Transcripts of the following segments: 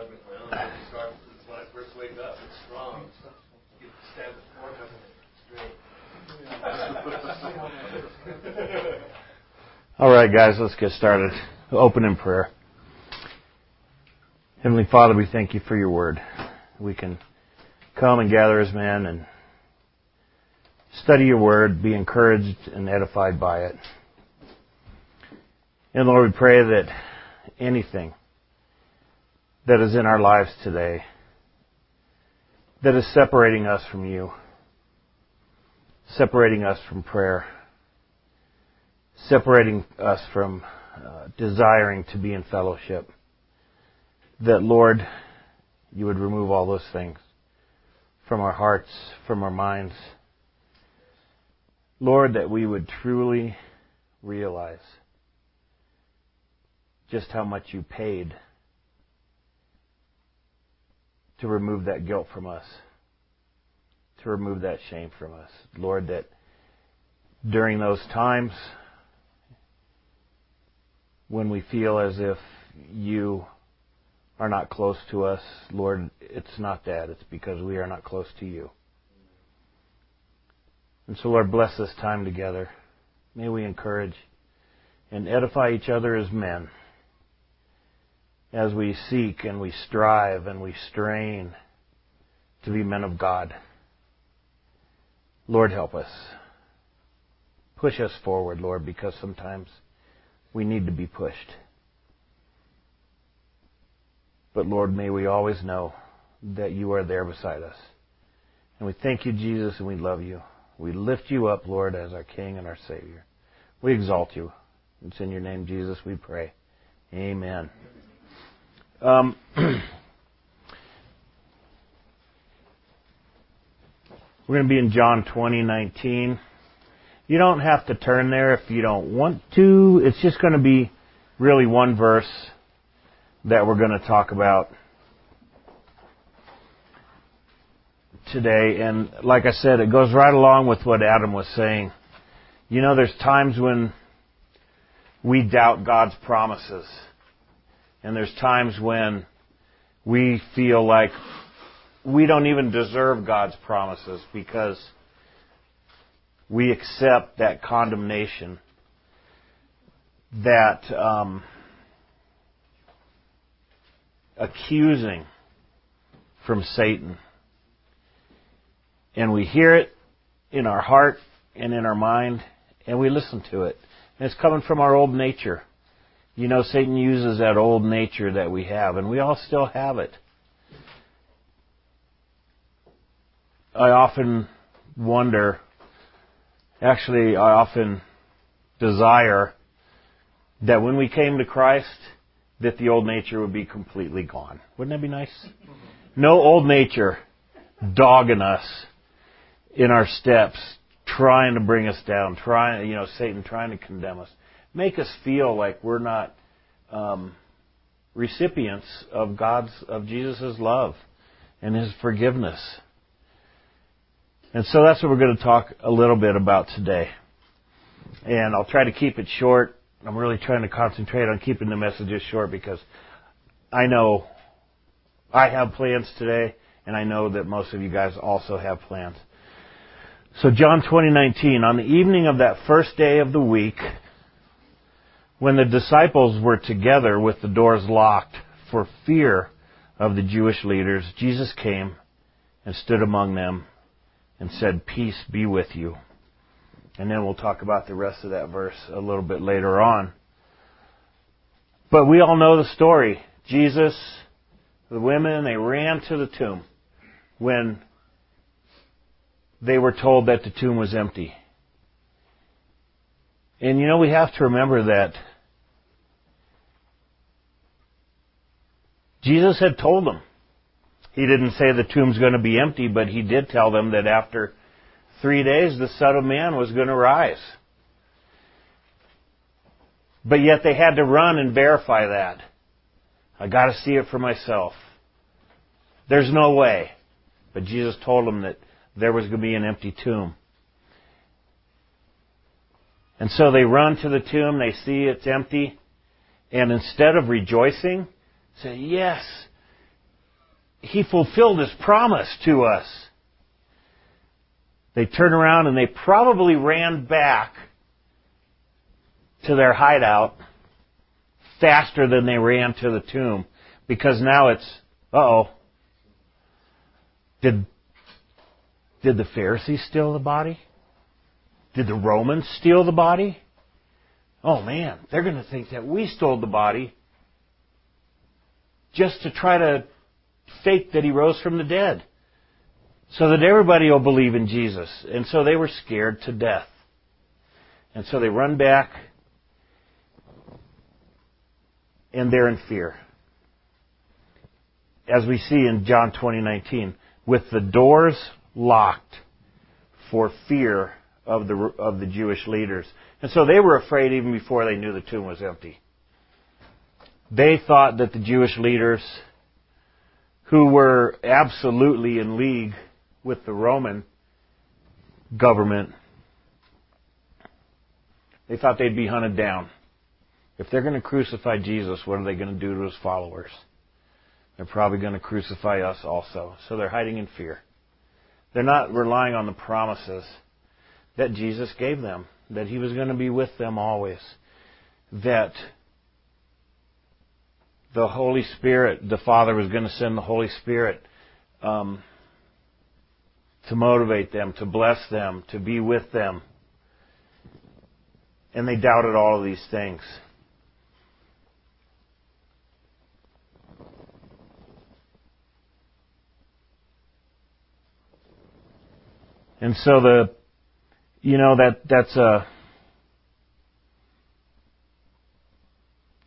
It's when I first wake up. It's strong. You stand the floor straight. All right, guys, let's get started. Open in prayer. Heavenly Father, we thank you for your word. We can come and gather as men and study your word, be encouraged and edified by it. And Lord, we pray that anything that is in our lives today that is separating us from you, separating us from prayer, separating us from uh, desiring to be in fellowship, that Lord, you would remove all those things from our hearts, from our minds. Lord, that we would truly realize just how much you paid to remove that guilt from us, to remove that shame from us. Lord, that during those times when we feel as if you are not close to us, Lord, it's not that. It's because we are not close to you. And so, Lord, bless this time together. May we encourage and edify each other as men as we seek and we strive and we strain to be men of God. Lord, help us. Push us forward, Lord, because sometimes we need to be pushed. But Lord, may we always know that you are there beside us. And we thank you, Jesus, and we love you. We lift you up, Lord, as our King and our Savior. We exalt you. It's in your name, Jesus, we pray. Amen. Um, we're going to be in John 20, 19. You don't have to turn there if you don't want to. It's just going to be really one verse that we're going to talk about today. And like I said, it goes right along with what Adam was saying. You know, there's times when we doubt God's promises. And there's times when we feel like we don't even deserve God's promises because we accept that condemnation, that um, accusing from Satan. And we hear it in our heart and in our mind, and we listen to it. And it's coming from our old nature. You know, Satan uses that old nature that we have, and we all still have it. I often wonder, actually, I often desire that when we came to Christ, that the old nature would be completely gone. Wouldn't that be nice? No old nature dogging us in our steps, trying to bring us down, trying, you know, Satan trying to condemn us make us feel like we're not um, recipients of God's of Jesus' love and His forgiveness. And so that's what we're going to talk a little bit about today. And I'll try to keep it short. I'm really trying to concentrate on keeping the messages short because I know I have plans today, and I know that most of you guys also have plans. So John 2019, on the evening of that first day of the week, when the disciples were together with the doors locked for fear of the Jewish leaders, Jesus came and stood among them and said, Peace be with you. And then we'll talk about the rest of that verse a little bit later on. But we all know the story. Jesus, the women, they ran to the tomb when they were told that the tomb was empty. And you know, we have to remember that Jesus had told them. He didn't say the tomb's going to be empty, but he did tell them that after three days the Son of Man was going to rise. But yet they had to run and verify that. I got to see it for myself. There's no way. But Jesus told them that there was going to be an empty tomb. And so they run to the tomb, they see it's empty, and instead of rejoicing, say, Yes, he fulfilled his promise to us. They turn around and they probably ran back to their hideout faster than they ran to the tomb because now it's, oh, did, did the Pharisees steal the body? Did the Romans steal the body? Oh man, they're going to think that we stole the body just to try to fake that he rose from the dead. So that everybody will believe in Jesus. And so they were scared to death. And so they run back and they're in fear. As we see in John 20:19, with the doors locked for fear of the of the Jewish leaders. And so they were afraid even before they knew the tomb was empty. They thought that the Jewish leaders who were absolutely in league with the Roman government, they thought they'd be hunted down. If they're going to crucify Jesus, what are they going to do to his followers? They're probably going to crucify us also. So they're hiding in fear. They're not relying on the promises that Jesus gave them, that he was going to be with them always, that the Holy Spirit, the Father was going to send the Holy Spirit um, to motivate them, to bless them, to be with them. And they doubted all of these things. And so the, you know, that, that's a,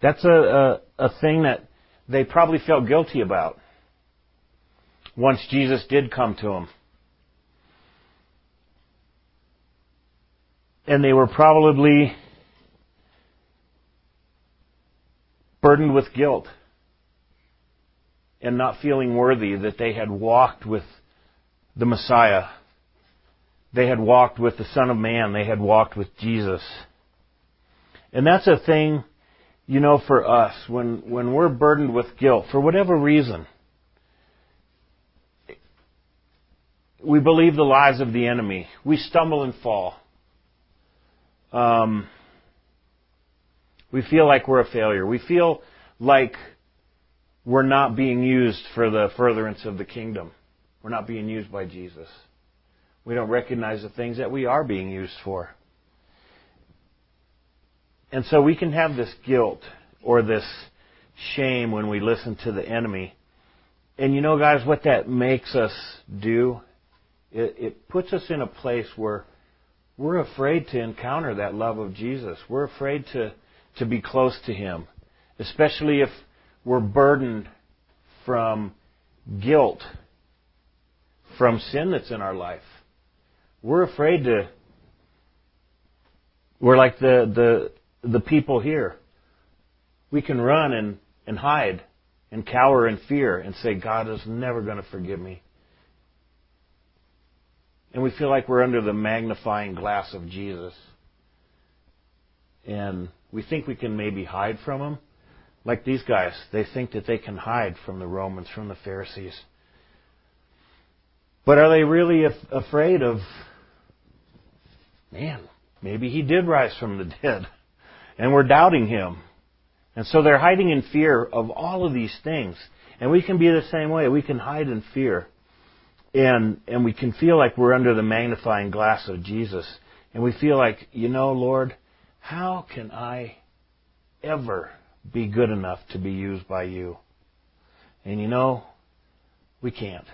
that's a, a, a thing that they probably felt guilty about once Jesus did come to them. And they were probably burdened with guilt and not feeling worthy that they had walked with the Messiah they had walked with the Son of Man. They had walked with Jesus. And that's a thing, you know, for us, when, when we're burdened with guilt, for whatever reason, we believe the lies of the enemy. We stumble and fall. Um, we feel like we're a failure. We feel like we're not being used for the furtherance of the kingdom. We're not being used by Jesus. We don't recognize the things that we are being used for. And so we can have this guilt or this shame when we listen to the enemy. And you know, guys, what that makes us do? It, it puts us in a place where we're afraid to encounter that love of Jesus. We're afraid to, to be close to Him, especially if we're burdened from guilt from sin that's in our life we're afraid to. We're like the the the people here. We can run and and hide and cower in fear and say God is never going to forgive me. And we feel like we're under the magnifying glass of Jesus. And we think we can maybe hide from him. Like these guys, they think that they can hide from the Romans, from the Pharisees. But are they really af- afraid of man, maybe he did rise from the dead. And we're doubting him. And so they're hiding in fear of all of these things. And we can be the same way. We can hide in fear. And, and we can feel like we're under the magnifying glass of Jesus. And we feel like, you know, Lord, how can I ever be good enough to be used by you? And you know, we can't.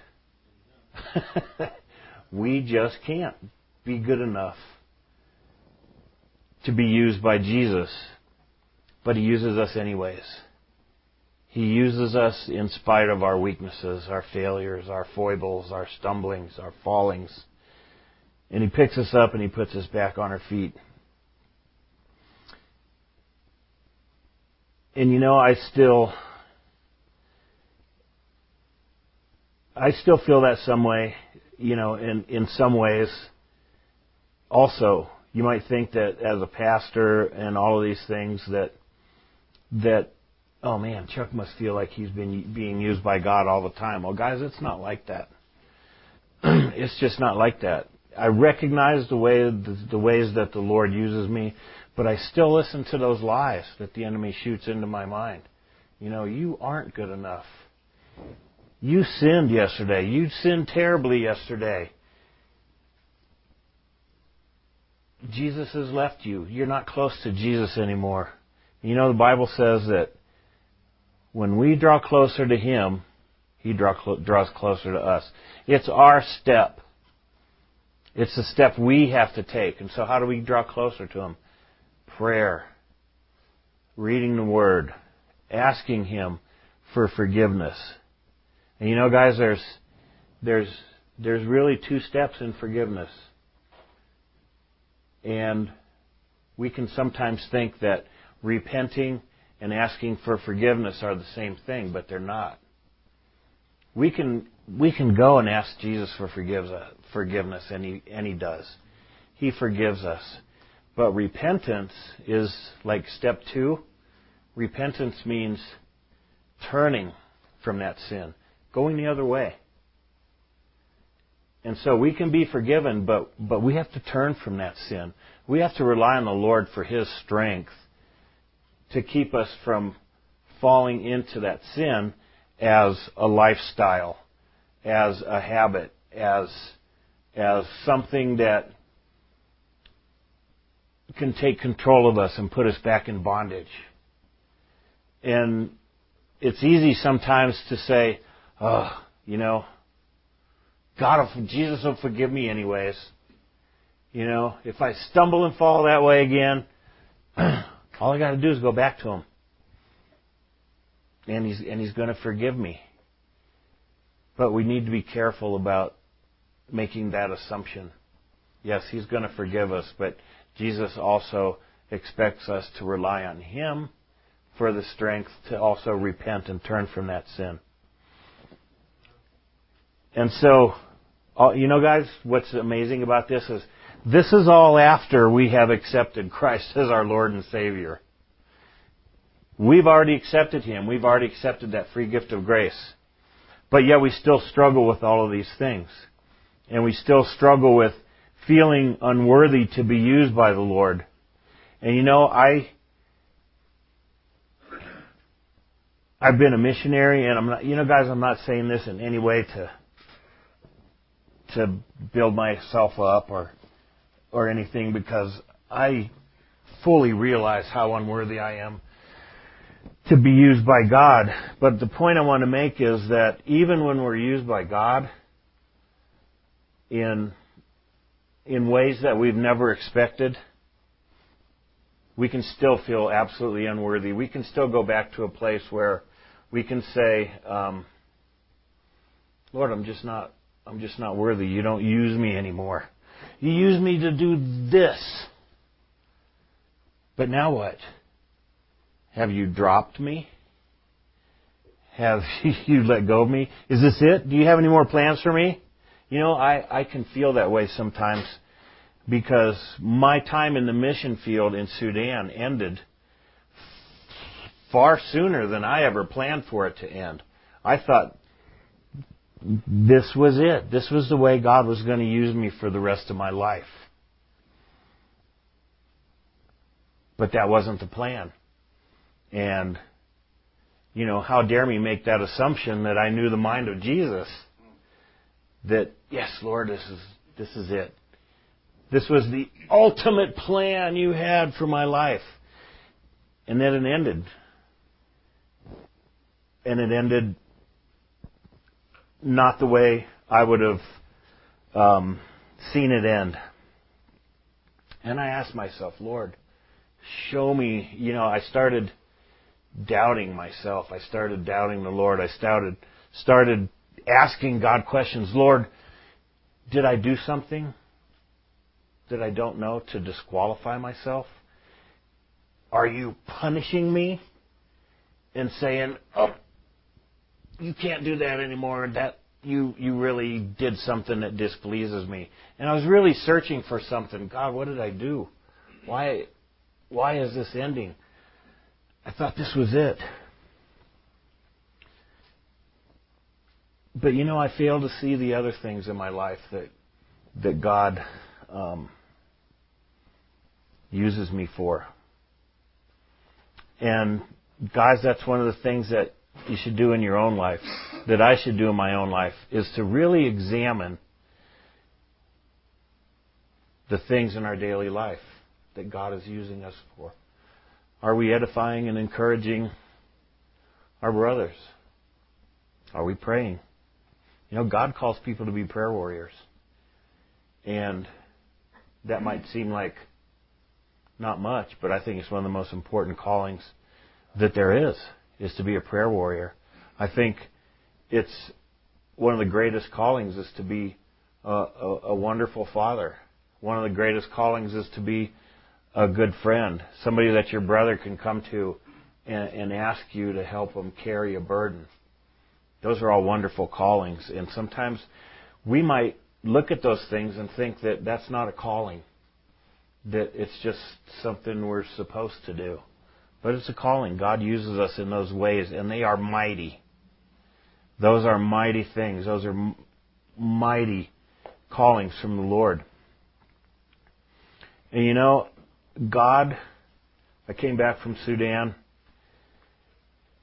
we just can't be good enough to be used by Jesus, but He uses us anyways. He uses us in spite of our weaknesses, our failures, our foibles, our stumblings, our fallings. And He picks us up and He puts us back on our feet. And you know, I still, I still feel that some way, you know, in, in some ways also you might think that as a pastor and all of these things that that oh man, Chuck must feel like he's been being used by God all the time. Well, guys, it's not like that. it's just not like that. I recognize the way the, the ways that the Lord uses me, but I still listen to those lies that the enemy shoots into my mind. You know, you aren't good enough. You sinned yesterday. You sinned terribly yesterday. Jesus has left you. You're not close to Jesus anymore. You know, the Bible says that when we draw closer to Him, He draw, draws closer to us. It's our step. It's the step we have to take. And so, how do we draw closer to Him? Prayer, reading the Word, asking Him for forgiveness. And you know, guys, there's there's there's really two steps in forgiveness. And we can sometimes think that repenting and asking for forgiveness are the same thing, but they're not. We can we can go and ask Jesus for uh, forgiveness, and he and he does. He forgives us. But repentance is like step two. Repentance means turning from that sin, going the other way. And so we can be forgiven, but, but we have to turn from that sin. We have to rely on the Lord for His strength to keep us from falling into that sin as a lifestyle, as a habit, as, as something that can take control of us and put us back in bondage. And it's easy sometimes to say, oh, you know, God, Jesus will forgive me anyways. You know, if I stumble and fall that way again, all I got to do is go back to Him, and He's and He's going to forgive me. But we need to be careful about making that assumption. Yes, He's going to forgive us, but Jesus also expects us to rely on Him for the strength to also repent and turn from that sin. And so, Oh, you know, guys, what's amazing about this is this is all after we have accepted Christ as our Lord and Savior. We've already accepted Him. We've already accepted that free gift of grace. But yet we still struggle with all of these things. And we still struggle with feeling unworthy to be used by the Lord. And you know, I, I've been a missionary and I'm not, you know guys, I'm not saying this in any way to, to build myself up or, or anything because I fully realize how unworthy I am to be used by God. But the point I want to make is that even when we're used by God in, in ways that we've never expected, we can still feel absolutely unworthy. We can still go back to a place where we can say, um, Lord, I'm just not I'm just not worthy. You don't use me anymore. You use me to do this. But now what? Have you dropped me? Have you let go of me? Is this it? Do you have any more plans for me? You know, I, I can feel that way sometimes because my time in the mission field in Sudan ended far sooner than I ever planned for it to end. I thought this was it. This was the way God was going to use me for the rest of my life. But that wasn't the plan. And, you know, how dare me make that assumption that I knew the mind of Jesus? That, yes, Lord, this is, this is it. This was the ultimate plan you had for my life. And then it ended. And it ended not the way I would have um, seen it end. And I asked myself, Lord, show me. You know, I started doubting myself. I started doubting the Lord. I started started asking God questions. Lord, did I do something that I don't know to disqualify myself? Are you punishing me and saying, "Oh, you can't do that anymore. That you you really did something that displeases me." And I was really searching for something. God, what did I do? Why why is this ending? I thought this was it. But you know, I fail to see the other things in my life that that God um, uses me for. And guys, that's one of the things that you should do in your own life, that I should do in my own life, is to really examine the things in our daily life that God is using us for. Are we edifying and encouraging our brothers? Are we praying? You know, God calls people to be prayer warriors. And that might seem like not much, but I think it's one of the most important callings that there is, is to be a prayer warrior. I think it's one of the greatest callings is to be a, a, a wonderful father. One of the greatest callings is to be a good friend, somebody that your brother can come to and, and ask you to help him carry a burden. Those are all wonderful callings, and sometimes we might look at those things and think that that's not a calling, that it's just something we're supposed to do. But it's a calling. God uses us in those ways, and they are mighty. Those are mighty things. Those are mighty callings from the Lord. And you know, God, I came back from Sudan,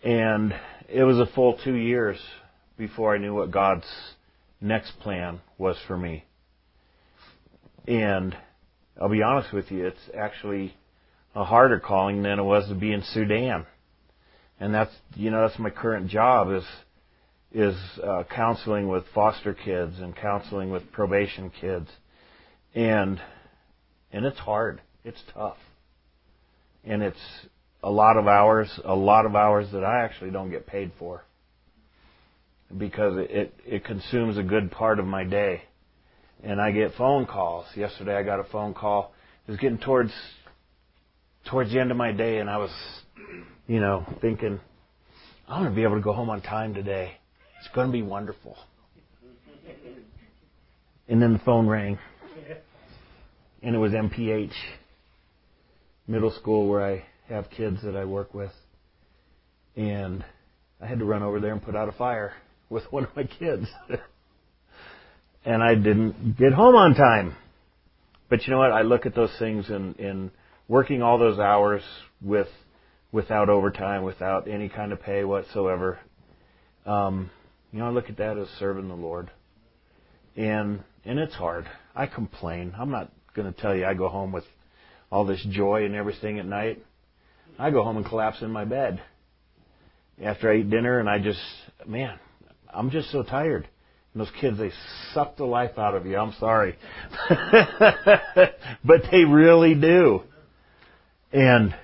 and it was a full two years before I knew what God's next plan was for me. And I'll be honest with you, it's actually a harder calling than it was to be in Sudan. And that's, you know, that's my current job is, is uh, counseling with foster kids and counseling with probation kids. And, and it's hard. It's tough. And it's a lot of hours, a lot of hours that I actually don't get paid for because it, it consumes a good part of my day. And I get phone calls. Yesterday I got a phone call. It was getting towards towards the end of my day and I was you know, thinking, I'm gonna be able to go home on time today. It's gonna be wonderful. And then the phone rang. And it was MPH middle school where I have kids that I work with. And I had to run over there and put out a fire with one of my kids. and I didn't get home on time. But you know what? I look at those things and, and working all those hours with without overtime, without any kind of pay whatsoever. Um, you know, I look at that as serving the Lord. And and it's hard. I complain. I'm not going to tell you I go home with all this joy and everything at night. I go home and collapse in my bed after I eat dinner, and I just, man, I'm just so tired. And those kids, they suck the life out of you. I'm sorry. but they really do. And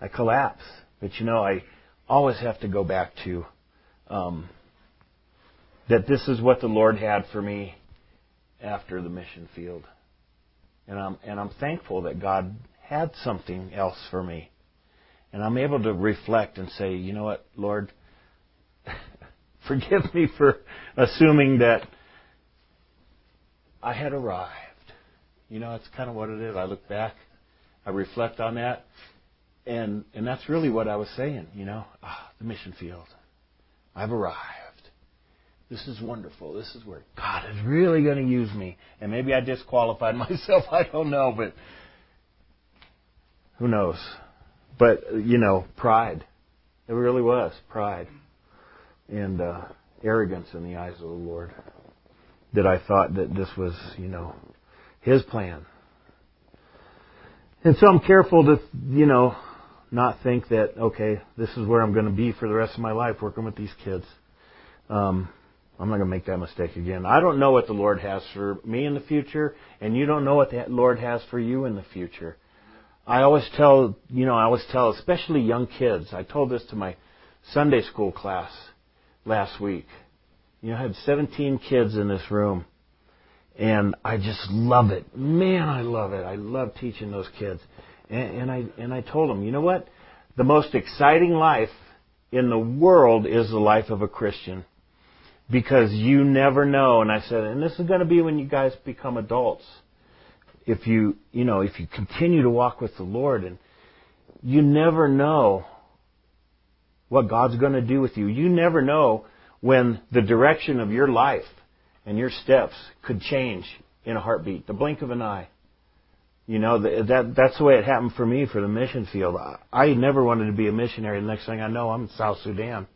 I collapse. But you know, I always have to go back to um, that this is what the Lord had for me after the mission field. And I'm, and I'm thankful that God had something else for me. And I'm able to reflect and say, you know what, Lord, Forgive me for assuming that I had arrived. You know, it's kind of what it is. I look back, I reflect on that, and and that's really what I was saying. You know, ah, the mission field. I've arrived. This is wonderful. This is where God is really going to use me. And maybe I disqualified myself. I don't know, but who knows? But you know, pride. It really was pride and uh, arrogance in the eyes of the Lord. That I thought that this was, you know, His plan. And so I'm careful to, you know, not think that, okay, this is where I'm going to be for the rest of my life working with these kids. Um, I'm not going to make that mistake again. I don't know what the Lord has for me in the future, and you don't know what the Lord has for you in the future. I always tell, you know, I always tell, especially young kids. I told this to my Sunday school class last week. You know, I had 17 kids in this room. And I just love it. Man, I love it. I love teaching those kids. And, and I and I told them, you know what? The most exciting life in the world is the life of a Christian. Because you never know. And I said, and this is going to be when you guys become adults. If you, you know, if you continue to walk with the Lord and you never know what God's going to do with you. You never know when the direction of your life and your steps could change in a heartbeat, the blink of an eye. You know, that, that's the way it happened for me for the mission field. I I never wanted to be a missionary. The next thing I know, I'm in South Sudan.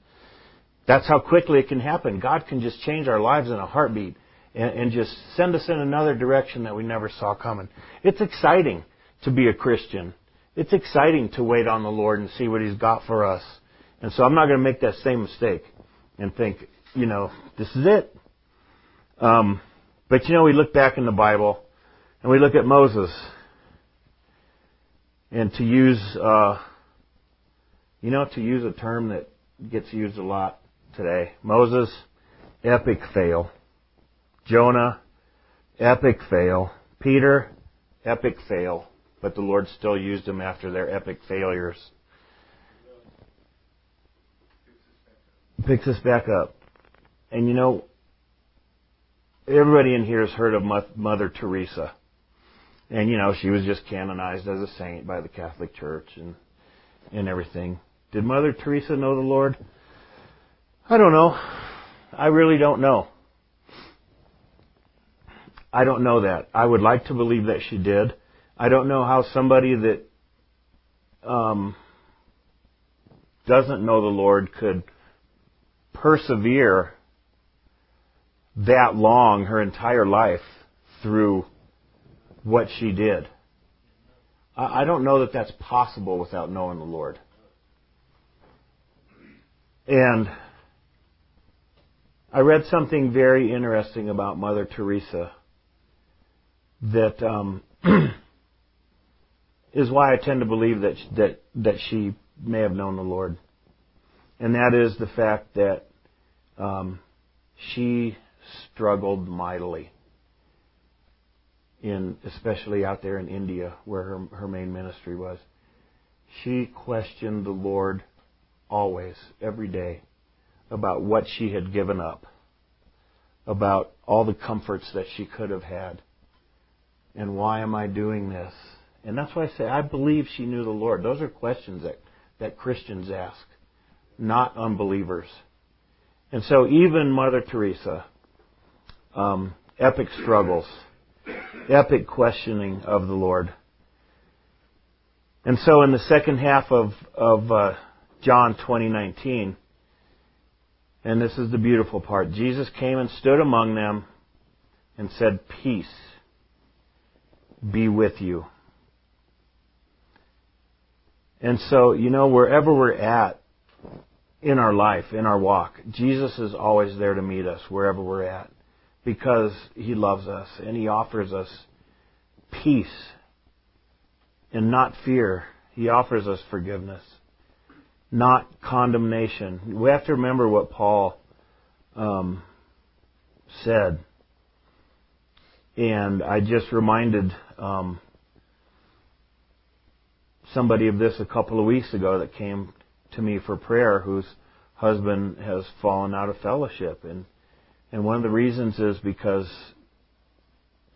That's how quickly it can happen. God can just change our lives in a heartbeat and, and just send us in another direction that we never saw coming. It's exciting to be a Christian. It's exciting to wait on the Lord and see what He's got for us. And so I'm not going to make that same mistake and think, you know, this is it. Um, but you know, we look back in the Bible and we look at Moses, and to use, uh, you know, to use a term that gets used a lot today, Moses, epic fail. Jonah, epic fail. Peter, epic fail. But the Lord still used them after their epic failures. Picks us back up. And you know, everybody in here has heard of Mother Teresa. And you know, she was just canonized as a saint by the Catholic Church and and everything. Did Mother Teresa know the Lord? I don't know. I really don't know. I don't know that. I would like to believe that she did. I don't know how somebody that um, doesn't know the Lord could persevere that long, her entire life, through what she did. I don't know that that's possible without knowing the Lord. And I read something very interesting about Mother Teresa that um, is why I tend to believe that that that she may have known the Lord, and that is the fact that um, she struggled mightily in especially out there in India where her her main ministry was. She questioned the Lord always, every day, about what she had given up, about all the comforts that she could have had, and why am I doing this? And that's why I say I believe she knew the Lord. Those are questions that, that Christians ask, not unbelievers. And so even Mother Teresa, um, epic struggles, epic questioning of the Lord. And so in the second half of, of uh, John 2019, and this is the beautiful part, Jesus came and stood among them and said, Peace be with you. And so, you know, wherever we're at in our life, in our walk, Jesus is always there to meet us wherever we're at because He loves us and He offers us peace and not fear. He offers us forgiveness, not condemnation. We have to remember what Paul um, said. And I just reminded um, somebody of this a couple of weeks ago that came to me for prayer whose husband has fallen out of fellowship and and one of the reasons is because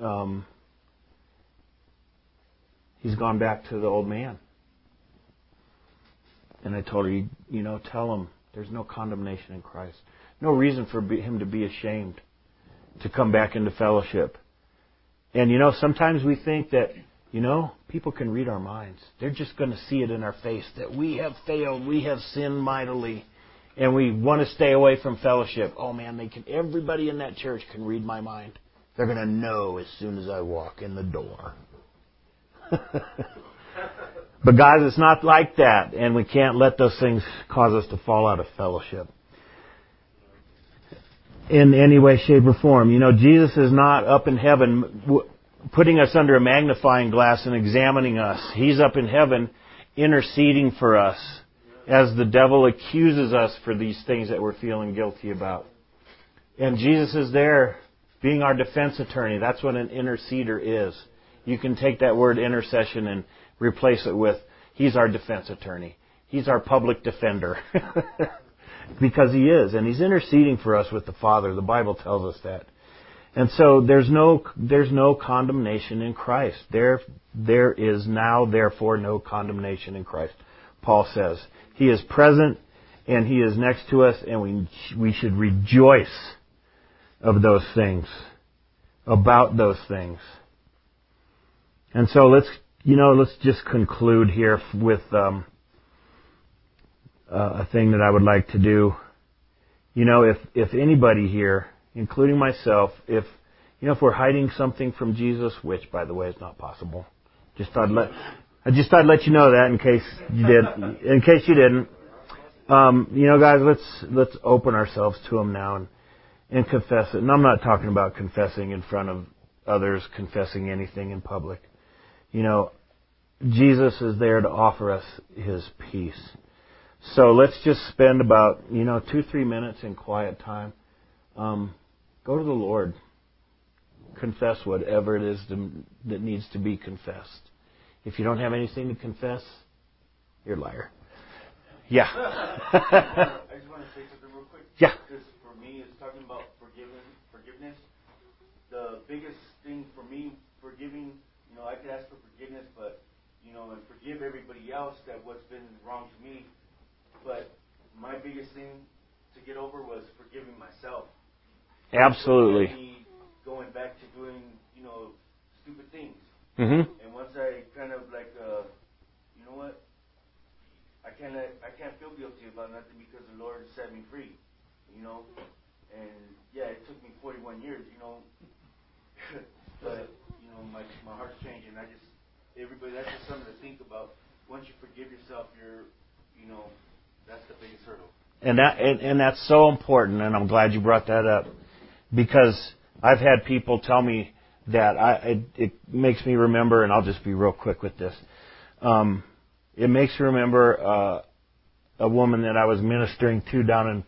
um, he's gone back to the old man. And I told her, you, you know, tell him there's no condemnation in Christ. No reason for him to be ashamed to come back into fellowship. And you know, sometimes we think that, you know, people can read our minds. They're just going to see it in our face that we have failed, we have sinned mightily, and we want to stay away from fellowship. Oh man, they can everybody in that church can read my mind. They're going to know as soon as I walk in the door. but guys, it's not like that, and we can't let those things cause us to fall out of fellowship in any way, shape, or form. You know, Jesus is not up in heaven putting us under a magnifying glass and examining us. He's up in heaven interceding for us as the devil accuses us for these things that we're feeling guilty about. And Jesus is there being our defense attorney. That's what an interceder is. You can take that word intercession and replace it with He's our defense attorney. He's our public defender. because He is. And He's interceding for us with the Father. The Bible tells us that. And so there's no, there's no condemnation in Christ. There, there is now therefore no condemnation in Christ. Paul says. He is present and He is next to us, and we we should rejoice of those things, about those things. And so let's you know let's just conclude here with um, uh, a thing that I would like to do. You know, if if anybody here, including myself, if you know if we're hiding something from Jesus, which by the way is not possible, just thought let I just thought I'd let you know that in case you did, in case you didn't. Um, you know, guys, let's let's open ourselves to Him now and and confess it. And I'm not talking about confessing in front of others, confessing anything in public. You know, Jesus is there to offer us His peace. So let's just spend about you know two three minutes in quiet time. Um, go to the Lord. Confess whatever it is that needs to be confessed. If you don't have anything to confess, you're a liar. Yeah. I just want to say something real quick. Yeah. Because for me, it's talking about forgiving, forgiveness. The biggest thing for me, forgiving, you know, I could ask for forgiveness, but, you know, and forgive everybody else that what's been wrong to me. But my biggest thing to get over was forgiving myself. Absolutely. Me going back to doing, you know, stupid things. Mm-hmm. And once I kind of like, uh, you know what? I can't I can't feel guilty about nothing because the Lord set me free, you know. And yeah, it took me 41 years, you know. but you know, my my heart's changing. I just everybody that's just something to think about. Once you forgive yourself, you're you know that's the biggest hurdle. And that and, and that's so important, and I'm glad you brought that up because I've had people tell me that I it, it makes me remember, and I'll just be real quick with this. Um, it makes me remember uh, a woman that I was ministering to down in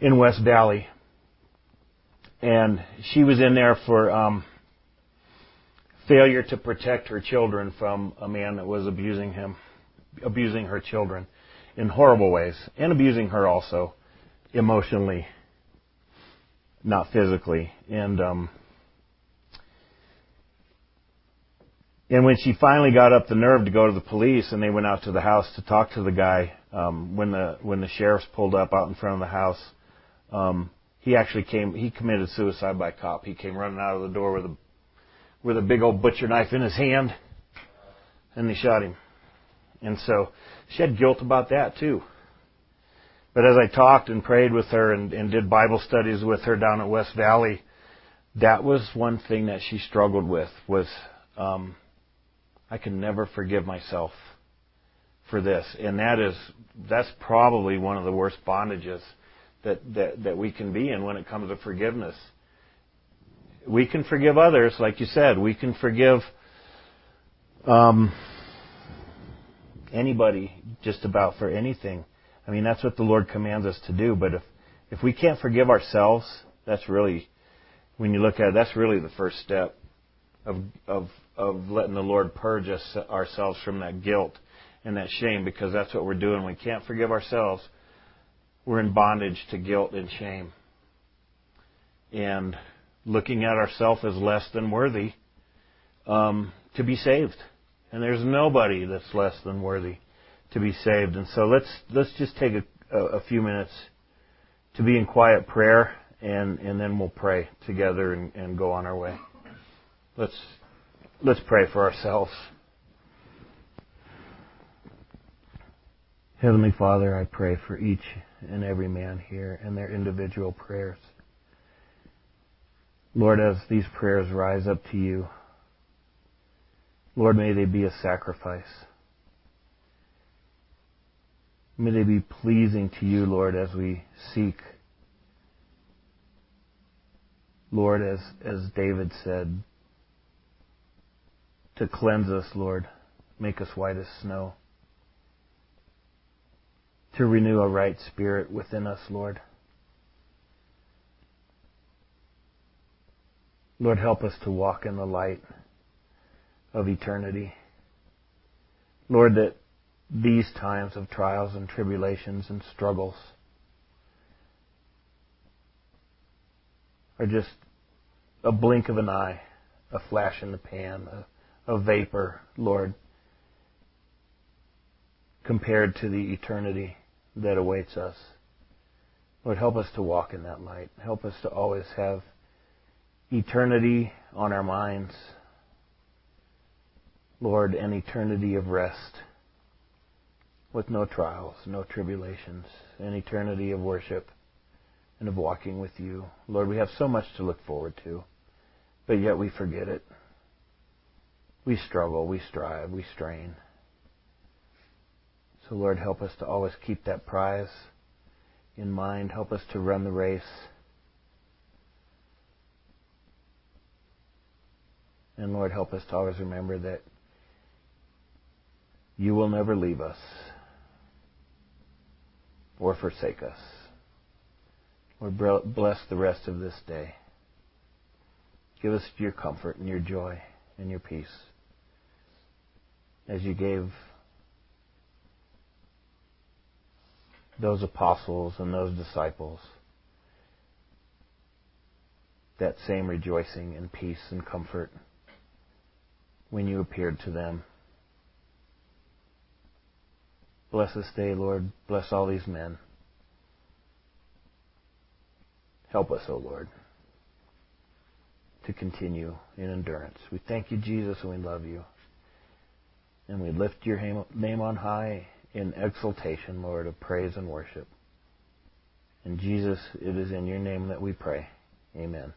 in West Valley, and she was in there for um, failure to protect her children from a man that was abusing him, abusing her children in horrible ways, and abusing her also emotionally, not physically, and um, And when she finally got up the nerve to go to the police, and they went out to the house to talk to the guy, um, when the when the sheriffs pulled up out in front of the house, um, he actually came. He committed suicide by cop. He came running out of the door with a with a big old butcher knife in his hand, and they shot him. And so she had guilt about that too. But as I talked and prayed with her and, and did Bible studies with her down at West Valley, that was one thing that she struggled with was um, I can never forgive myself for this. And that is, that's probably one of the worst bondages that, that, that we can be in when it comes to forgiveness. We can forgive others, like you said. We can forgive um, anybody just about for anything. I mean, that's what the Lord commands us to do. But if, if we can't forgive ourselves, that's really, when you look at it, that's really the first step of, of of letting the Lord purge us ourselves from that guilt and that shame because that's what we're doing. We can't forgive ourselves. We're in bondage to guilt and shame. And looking at ourselves as less than worthy um, to be saved. And there's nobody that's less than worthy to be saved. And so let's let's just take a, a, few minutes to be in quiet prayer, and and then we'll pray together and, and go on our way. Let's Let's pray for ourselves. Heavenly Father, I pray for each and every man here and their individual prayers. Lord, as these prayers rise up to you, Lord, may they be a sacrifice. May they be pleasing to you, Lord, as we seek. Lord, as, as David said, to cleanse us, Lord. Make us white as snow. To renew a right spirit within us, Lord. Lord, help us to walk in the light of eternity. Lord, that these times of trials and tribulations and struggles are just a blink of an eye, a flash in the pan, a of vapor, Lord, compared to the eternity that awaits us. Lord, help us to walk in that light. Help us to always have eternity on our minds. Lord, an eternity of rest with no trials, no tribulations, an eternity of worship and of walking with you. Lord, we have so much to look forward to, but yet we forget it. We struggle, we strive, we strain. So, Lord, help us to always keep that prize in mind. Help us to run the race. And Lord, help us to always remember that you will never leave us or forsake us. Lord, bless the rest of this day. Give us your comfort and your joy and your peace as you gave those apostles and those disciples that same rejoicing and peace and comfort when you appeared to them. Bless this day, Lord. Bless all these men. Help us, O Lord, to continue in endurance. We thank you, Jesus, and we love you. And we lift your name on high in exaltation, Lord, of praise and worship. And Jesus, it is in your name that we pray. Amen.